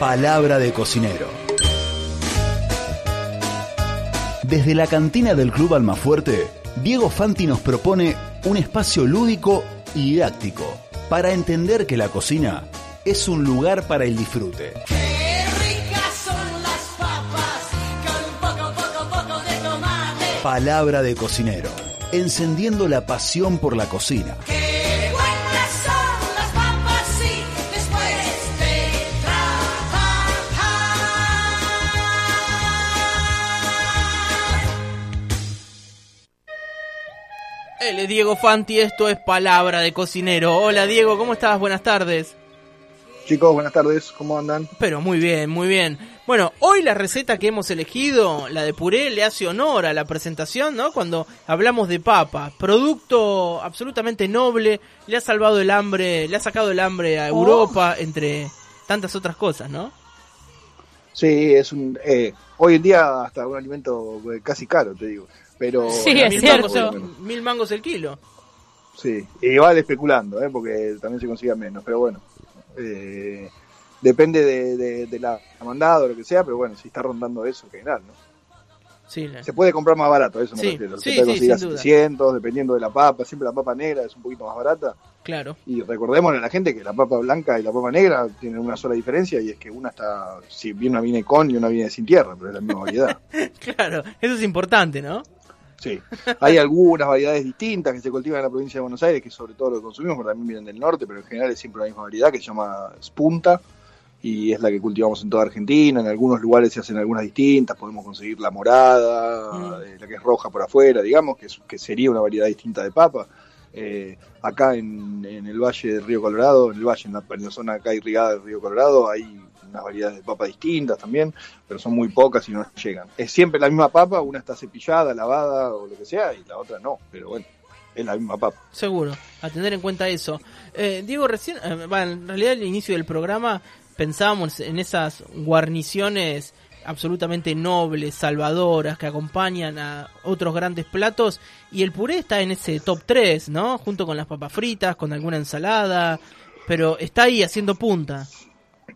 Palabra de cocinero. Desde la cantina del Club Almafuerte, Diego Fanti nos propone un espacio lúdico y didáctico para entender que la cocina es un lugar para el disfrute. Palabra de cocinero, encendiendo la pasión por la cocina. Él es Diego Fanti, esto es Palabra de Cocinero. Hola Diego, ¿cómo estás? Buenas tardes. Chicos, buenas tardes, ¿cómo andan? Pero muy bien, muy bien. Bueno, hoy la receta que hemos elegido, la de puré, le hace honor a la presentación, ¿no? Cuando hablamos de papa, producto absolutamente noble, le ha salvado el hambre, le ha sacado el hambre a Europa, entre tantas otras cosas, ¿no? Sí, es un. Eh, hoy en día, hasta un alimento eh, casi caro, te digo. Pero. Sí, es mil, cierto. mangos el, mil mangos el kilo. Sí, y vale especulando, ¿eh? porque también se consigue menos, pero bueno. Eh, depende de, de, de la mandada o lo que sea, pero bueno, si está rondando eso, que general, ¿no? Sí, la- Se puede comprar más barato, eso me Sí, refiero. sí, se puede sí, conseguir a sin duda. 700, dependiendo de la papa. Siempre la papa negra es un poquito más barata. claro. Y recordémosle a la gente que la papa blanca y la papa negra tienen una sola diferencia y es que una está, si bien una viene con y una viene sin tierra, pero es la misma variedad. Claro, eso es importante, ¿no? Sí, hay algunas variedades distintas que se cultivan en la provincia de Buenos Aires, que sobre todo lo consumimos, porque también vienen del norte, pero en general es siempre la misma variedad que se llama spunta y es la que cultivamos en toda Argentina. En algunos lugares se hacen algunas distintas, podemos conseguir la morada, Mm. eh, la que es roja por afuera, digamos, que, es- que sería una variedad distinta de papa. Eh, acá en, en el valle del río Colorado, en el valle, en la, en la zona acá irrigada del río Colorado, hay unas variedades de papa distintas también, pero son muy pocas y no llegan. Es siempre la misma papa, una está cepillada, lavada o lo que sea, y la otra no, pero bueno, es la misma papa. Seguro, a tener en cuenta eso. Eh, Diego, recién, eh, en realidad al inicio del programa pensábamos en esas guarniciones absolutamente nobles, salvadoras, que acompañan a otros grandes platos, y el puré está en ese top 3, ¿no? Junto con las papas fritas, con alguna ensalada, pero está ahí haciendo punta.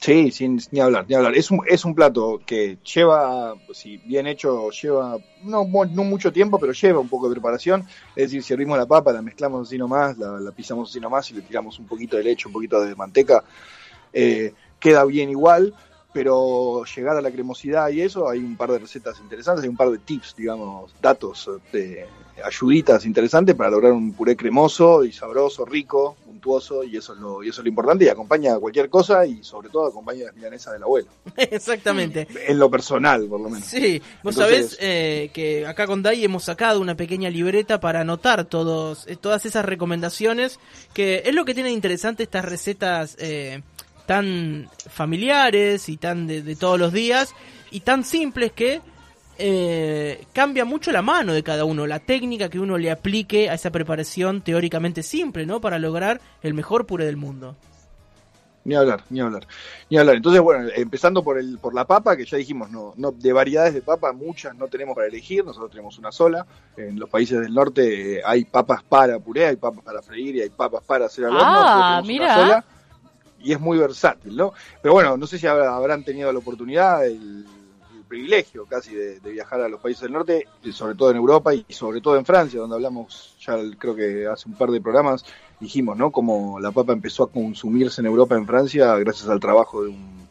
Sí, sin ni hablar, ni hablar. Es un, es un plato que lleva, si bien hecho, lleva no, no mucho tiempo, pero lleva un poco de preparación. Es decir, servimos la papa, la mezclamos así nomás, la, la pisamos así nomás y le tiramos un poquito de leche, un poquito de manteca. Eh, queda bien igual, pero llegar a la cremosidad y eso, hay un par de recetas interesantes, hay un par de tips, digamos, datos, de ayuditas interesantes para lograr un puré cremoso y sabroso, rico, untuoso, y eso es lo, y eso es lo importante, y acompaña a cualquier cosa, y sobre todo acompaña a las milanesas del abuelo. Exactamente. En lo personal, por lo menos. Sí, vos Entonces- sabés eh, que acá con Dai hemos sacado una pequeña libreta para anotar todos, eh, todas esas recomendaciones, que es lo que tiene interesante estas recetas eh, tan familiares y tan de, de todos los días y tan simples que eh, cambia mucho la mano de cada uno, la técnica que uno le aplique a esa preparación teóricamente simple, ¿no? Para lograr el mejor puré del mundo. Ni hablar, ni hablar, ni hablar. Entonces, bueno, empezando por el, por la papa, que ya dijimos, no, no, de variedades de papa, muchas no tenemos para elegir, nosotros tenemos una sola. En los países del norte eh, hay papas para puré, hay papas para freír y hay papas para hacer al horno. Ah, nosotros tenemos mira. una sola y es muy versátil, ¿no? Pero bueno, no sé si habrá- habrán tenido la oportunidad, el, privilegio casi de, viajar a los países del norte, sobre todo en Europa y sobre todo en Francia, donde hablamos ya creo que hace un par de programas dijimos, ¿no? Como la papa empezó a consumirse en Europa, en Francia, gracias al trabajo de un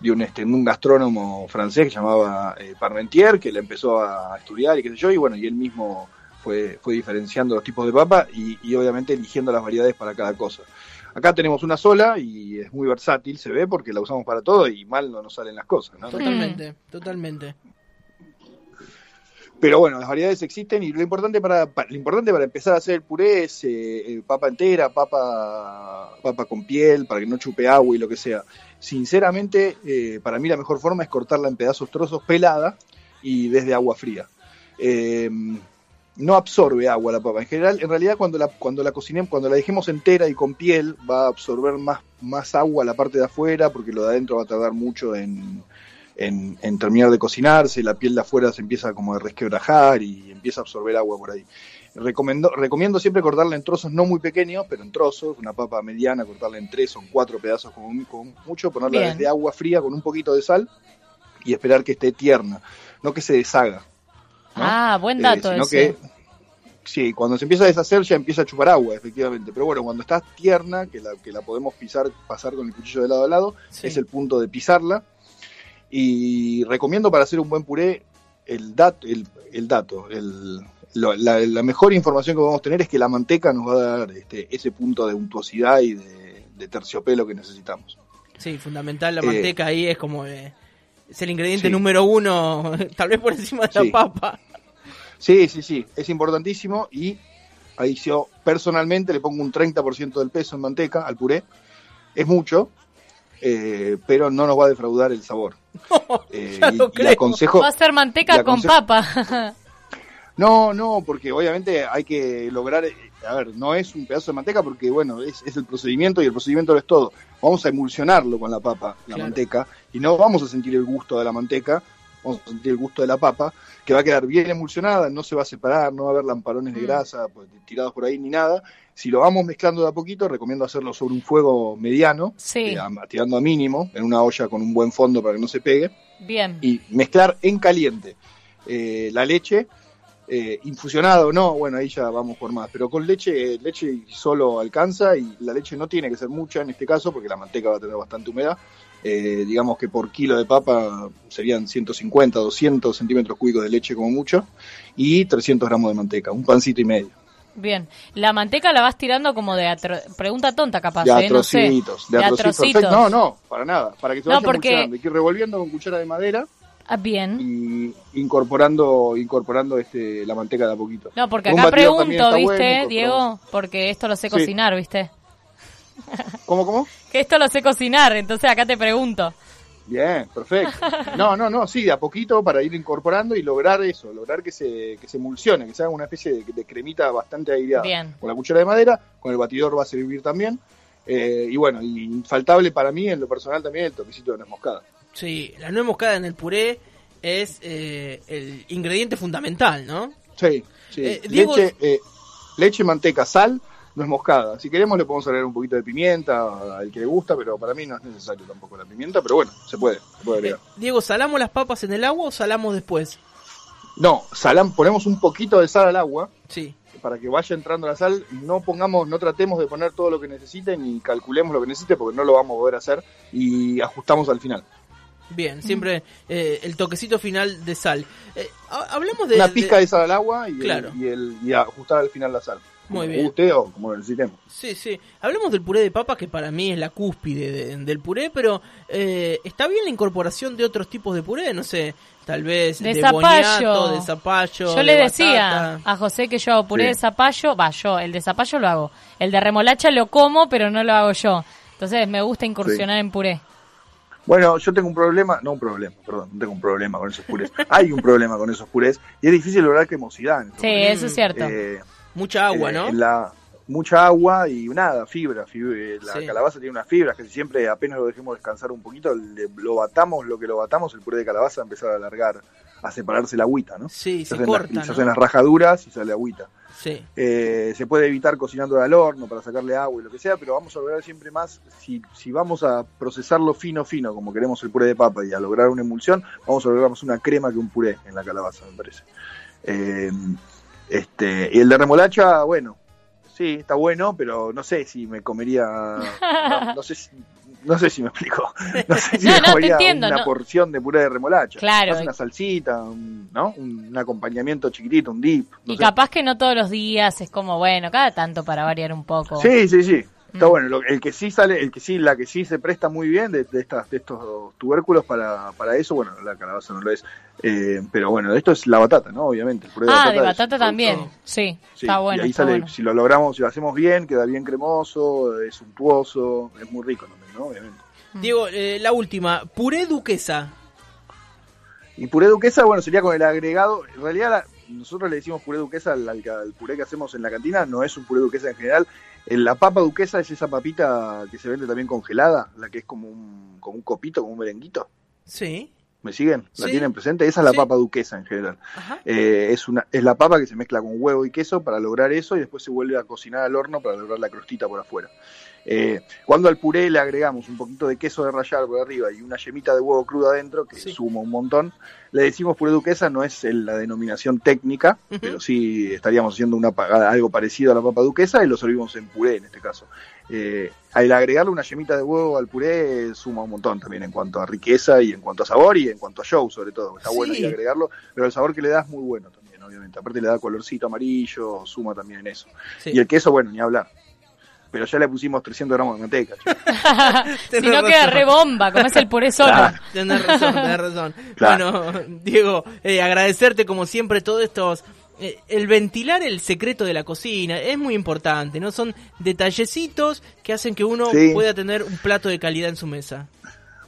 de un, este, un gastrónomo francés que llamaba eh, Parmentier, que le empezó a estudiar y qué sé yo, y bueno, y él mismo fue, fue diferenciando los tipos de papa y, y obviamente eligiendo las variedades para cada cosa. Acá tenemos una sola y es muy versátil, se ve, porque la usamos para todo y mal no nos salen las cosas, ¿no? Totalmente, totalmente. Pero bueno, las variedades existen y lo importante para, para- lo importante para empezar a hacer el puré es eh, eh, papa entera, papa, papa con piel, para que no chupe agua y lo que sea. Sinceramente, eh, para mí la mejor forma es cortarla en pedazos trozos pelada y desde agua fría. Eh, no absorbe agua la papa. En general, en realidad cuando la, cuando la cocinemos, cuando la dejemos entera y con piel, va a absorber más, más agua la parte de afuera, porque lo de adentro va a tardar mucho en, en, en terminar de cocinarse, la piel de afuera se empieza como a resquebrajar y empieza a absorber agua por ahí. Recomendo, recomiendo siempre cortarla en trozos no muy pequeños, pero en trozos, una papa mediana, cortarla en tres o en cuatro pedazos como, como mucho, ponerla Bien. desde agua fría con un poquito de sal y esperar que esté tierna, no que se deshaga. ¿No? Ah, buen Eh, dato sino ese. que sí, cuando se empieza a deshacer ya empieza a chupar agua, efectivamente. Pero bueno, cuando está tierna, que la, que la podemos pisar, pasar con el cuchillo de lado a lado, Sí. es el punto de pisarla. Y recomiendo para hacer un buen puré el dato, el, el dato, el, lo- la, la mejor información que podemos tener es que la manteca nos va a dar este, ese punto de untuosidad y de, de terciopelo que necesitamos. Sí, fundamental, la Eh, manteca ahí es como... eh, es el ingrediente sí. número uno, tal vez por encima de Sí. la papa. Sí, sí, sí, es importantísimo y ahí yo personalmente le pongo un 30% del peso en manteca al puré. Es mucho, eh, pero no nos va a defraudar el sabor. Eh, ya y- lo y creo. aconsejo, Va a ser manteca con papa. No, no, porque obviamente hay que lograr, eh, a ver, no es un pedazo de manteca porque, bueno, es, es el procedimiento y el procedimiento lo es todo. Vamos a emulsionarlo con la papa, la Claro. manteca, y no vamos a sentir el gusto de la manteca, vamos a sentir el gusto de la papa, que va a quedar bien emulsionada, no se va a separar, no va a haber lamparones de Mm. grasa pues, tirados por ahí ni nada. Si lo vamos mezclando de a poquito, recomiendo hacerlo sobre un fuego mediano, Sí, eh, tirando a mínimo, en una olla con un buen fondo para que no se pegue bien. y mezclar en caliente eh, la leche, eh, infusionada o no, bueno, ahí ya vamos por más, pero con leche, leche solo alcanza y la leche no tiene que ser mucha en este caso porque la manteca va a tener bastante humedad. Eh, digamos que por kilo de papa serían 150, 200 centímetros cúbicos de leche como mucho y 300 gramos de manteca, un pancito y medio. Bien. La manteca la vas tirando como de atro- pregunta tonta capaz, De ¿eh? No sé. atrocitos, de De atrocitos. atrocitos. perfecto. No, no, para nada, para que se No, vaya porque- ir revolviendo con cuchara de madera Ah, bien. y incorporando incorporando este la manteca de a poquito. No, porque acá pregunto, ¿viste, bueno, Diego? Porque esto lo sé Sí. cocinar, ¿viste? ¿Cómo, cómo? Que esto lo sé cocinar, entonces acá te pregunto. Bien, perfecto. No, no, no, sí, de a poquito para ir incorporando y lograr eso, lograr que se, que se emulsione, que se haga una especie de, de cremita bastante aireada. Bien. Con la cuchara de madera, con el batidor va a servir también. Eh, y bueno, y infaltable para mí en lo personal también el toquecito de nuez moscada. Sí, la nuez moscada en el puré es eh, el ingrediente fundamental, ¿no? Sí, sí. Eh, Diego- leche, eh, leche, manteca, sal, nuez moscada. Si queremos le podemos agregar un poquito de pimienta al que le gusta, pero para mí no es necesario tampoco la pimienta, pero bueno, se puede, se puede Eh, agregar. Diego, ¿salamos las papas en el agua o salamos después? No, salam, ponemos un poquito de sal al agua Sí. para que vaya entrando la sal. No pongamos, no tratemos de poner todo lo que necesite ni calculemos lo que necesite porque no lo vamos a poder hacer y ajustamos al final. Bien, siempre eh, el toquecito final de sal. Eh, ha- hablamos de... Una pizca de sal al agua y, el- Claro. y, el, y ajustar al final la sal. Muy bien. guste o como lo necesitemos. Sí, sí. Hablemos del puré de papas, que para mí es la cúspide de- del puré, pero eh, está bien la incorporación de otros tipos de puré, no sé, tal vez De de, zapallo. boniato, de zapallo. Yo le de decía a José que yo hago puré Sí. de zapallo, va, yo, el de zapallo lo hago. El de remolacha lo como, pero no lo hago yo. Entonces me gusta incursionar en puré. Bueno, yo tengo un problema, no un problema, perdón, no tengo un problema con esos purés. Hay un problema con esos purés y es difícil lograr cremosidad. Sí, eso es cierto. Eh, Mucha agua, eh, ¿no? en la, mucha agua y nada, fibra. fibra eh, la Sí. calabaza tiene unas fibras que siempre apenas lo dejemos descansar un poquito, le- lo batamos, lo que lo batamos, el puré de calabaza va a empezar a alargar, a separarse la agüita, ¿no? Sí, se hacen, corta, las, se hacen las rajaduras y sale agüita. Sí. Eh, se puede evitar cocinando al horno para sacarle agua y lo que sea, pero vamos a lograr siempre más, si, si vamos a procesarlo fino, fino, como queremos el puré de papa y a lograr una emulsión, vamos a lograr más una crema que un puré en la calabaza, me parece. Eh, este, y el de remolacha, bueno, sí, está bueno, pero no sé si me comería, no, no sé si... No sé si me explico. No sé si No, me no, te comería entiendo, una porción de puré de remolacha. Claro. Una salsita, un, ¿no? Un, acompañamiento chiquitito, un dip. Y sé. capaz que no todos los días, es como, bueno, cada tanto para variar un poco. Sí, sí, sí. Está Mm. bueno. Lo- el que sí sale, el que sí, la que sí se presta muy bien de, de estas, de estos tubérculos para, para eso, bueno, la calabaza no lo es. Eh, pero bueno, esto es la batata, ¿no? Obviamente. El puré ah, de de batata, también. Sí, sí, está bueno. y ahí está sale, bueno. si lo logramos, si lo hacemos bien, queda bien cremoso, es suntuoso, es muy rico también, ¿no? Obviamente. Diego, eh, la última, puré duquesa. Y puré duquesa, bueno, sería con el agregado. En realidad, la- nosotros le decimos puré duquesa al, al- al puré que hacemos en la cantina, no es un puré duquesa en general. Eh, La papa duquesa es esa papita que se vende también congelada, la que es como un, como un copito, como un merenguito. Sí. ¿Me siguen? ¿La Sí. tienen presente? Esa es la Sí. papa duquesa en general. Eh, es, una, es la papa que se mezcla con huevo y queso para lograr eso y después se vuelve a cocinar al horno para lograr la crostita por afuera. Eh, cuando al puré le agregamos un poquito de queso de rallar por arriba y una yemita de huevo crudo adentro, que Sí. suma un montón, le decimos puré duquesa, no es la denominación técnica, pero sí estaríamos haciendo una, algo parecido a la papa duquesa y lo servimos en puré en este caso. Eh, al agregarle una yemita de huevo al puré suma un montón también en cuanto a riqueza y en cuanto a sabor y en cuanto a show sobre todo. Está Sí. bueno agregarlo, pero el sabor que le da es muy bueno también, obviamente. Aparte le da colorcito amarillo, suma también en eso. Sí. Y el queso, bueno, ni hablar. Pero ya le pusimos 300 gramos de manteca. si no queda razón. re bomba, como es el puré solo. Claro. Tenés razón, tenés razón. Claro. Bueno, Diego, eh, agradecerte como siempre todos estos... eh, el ventilar el secreto de la cocina es muy importante, ¿no? Son detallecitos que hacen que uno Sí. pueda tener un plato de calidad en su mesa.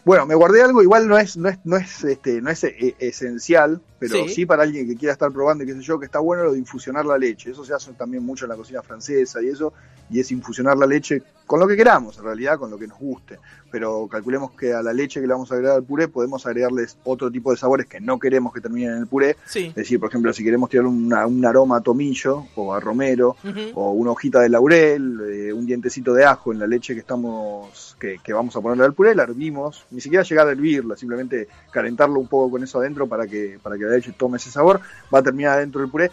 Bueno, me guardé algo, igual no es, no es, no es, este, no es eh, esencial, pero Sí. sí. para alguien que quiera estar probando y qué sé yo, que está bueno lo de infusionar la leche. Eso se hace también mucho en la cocina francesa y eso, y es infusionar la leche con lo que queramos, en realidad, con lo que nos guste. Pero calculemos que a la leche que le vamos a agregar al puré podemos agregarles otro tipo de sabores que no queremos que terminen en el puré. Sí. Es decir, por ejemplo, si queremos tirar una- un aroma a tomillo o a romero, o una hojita de laurel, eh, un dientecito de ajo en la leche que estamos que, que vamos a ponerle al puré, la hervimos, ni siquiera llegar a hervirla, simplemente calentarlo un poco con eso adentro para que para que la leche tome ese sabor, va a terminar adentro del puré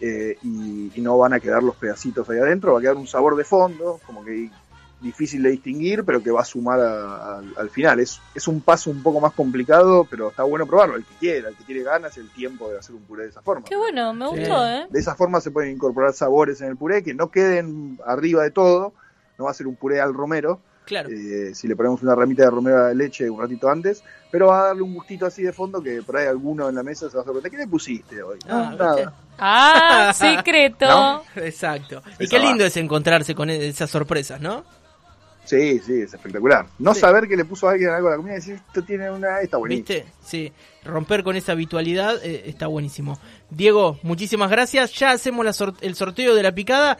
eh, y, y no van a quedar los pedacitos ahí adentro, va a quedar un sabor de fondo, como que difícil de distinguir, pero que va a sumar a- a- al final. Es, es un paso un poco más complicado, pero está bueno probarlo, el que quiera, el que tiene ganas, el tiempo de hacer un puré de esa forma. Qué bueno, me Sí. gustó, ¿eh? De esa forma se pueden incorporar sabores en el puré que no queden arriba de todo. No va a ser un puré al romero, Claro. eh, si le ponemos una ramita de romero de leche un ratito antes, pero va a darle un gustito así de fondo que por ahí alguno en la mesa se va a sorprender. ¿Qué le pusiste hoy? Ah, No, nada. Ah, secreto. ¿No? Exacto. Y Esa qué va. lindo es encontrarse con esas sorpresas, ¿no? Sí, sí, es espectacular. No Sí. saber que le puso a alguien algo a la comida y decir, esto tiene una... Está buenísimo. ¿Viste? Sí. Romper con esa habitualidad eh, está buenísimo. Diego, muchísimas gracias. Ya hacemos la sor- el sorteo de la picada.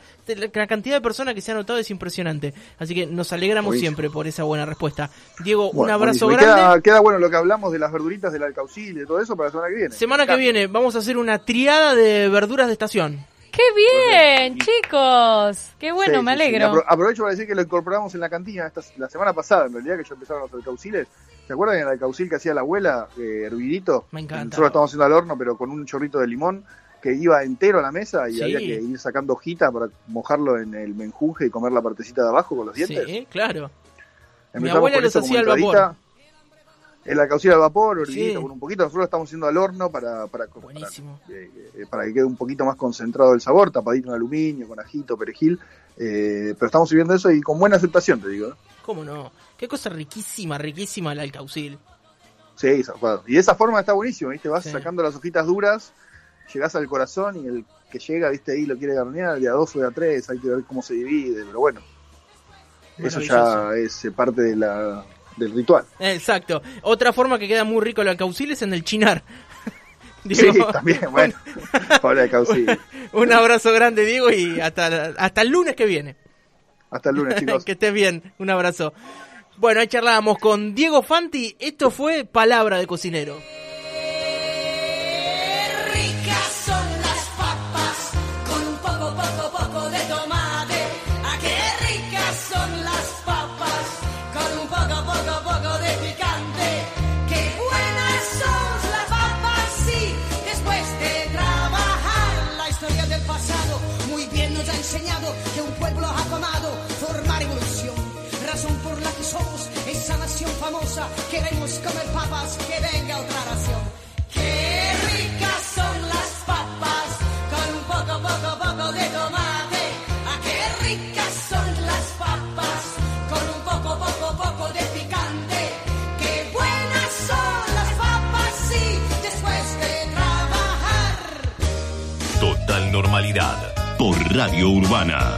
La cantidad de personas que se han anotado es impresionante. Así que nos alegramos Buenísimo. siempre por esa buena respuesta. Diego, un abrazo buenísimo. Grande. Queda, queda bueno lo que hablamos de las verduritas del alcaucil y de todo eso para la semana que viene. Semana que viene vamos a hacer una triada de verduras de estación. ¡Qué bien, chicos! ¡Qué bueno, Sí, me sí, sí. alegro! Apro- aprovecho para decir que lo incorporamos en la cantina esta, la semana pasada, en realidad, que ya empezaron los alcauciles. ¿Se acuerdan del alcaucil que hacía la abuela, eh, hervidito? Me encanta. Nosotros lo estamos haciendo al horno, pero con un chorrito de limón que iba entero a la mesa y Sí. había que ir sacando hojita para mojarlo en el menjunje y comer la partecita de abajo con los dientes. Sí, claro. Mi abuela los hacía al entradita. Vapor. El alcaucil al vapor, Sí. con un poquito. Nosotros lo estamos haciendo al horno para, para, para, eh, para que quede un poquito más concentrado el sabor, tapadito en aluminio, con ajito, perejil. eh, pero estamos sirviendo eso y con buena aceptación, te digo. ¿Cómo no? Qué cosa riquísima, riquísima el alcaucil. Sí, zafado. Y de esa forma está buenísimo, ¿viste? Vas Sí. sacando las hojitas duras, llegás al corazón y el que llega, ¿viste? Ahí lo quiere garnear, de a dos o de a tres, hay que ver cómo se divide, pero bueno. Eso ya es eh, parte de la, del ritual. Exacto. Otra forma que queda muy rico el alcaucil es en el chinar. Sí, también, bueno. Paula de Caucil. Un abrazo grande, Diego, y hasta, hasta el lunes que viene. Hasta el lunes, chicos. que estés bien. Un abrazo. Bueno, ahí charlábamos con Diego Fanti. Esto fue Palabra de Cocinero. Esa nación famosa. Queremos comer papas, que venga otra nación. Qué ricas son las papas con un poco, poco, poco de tomate. Ah, qué ricas son las papas con un poco, poco, poco de picante. Qué buenas son las papas, sí, después de trabajar. Total normalidad por Radio Urbana.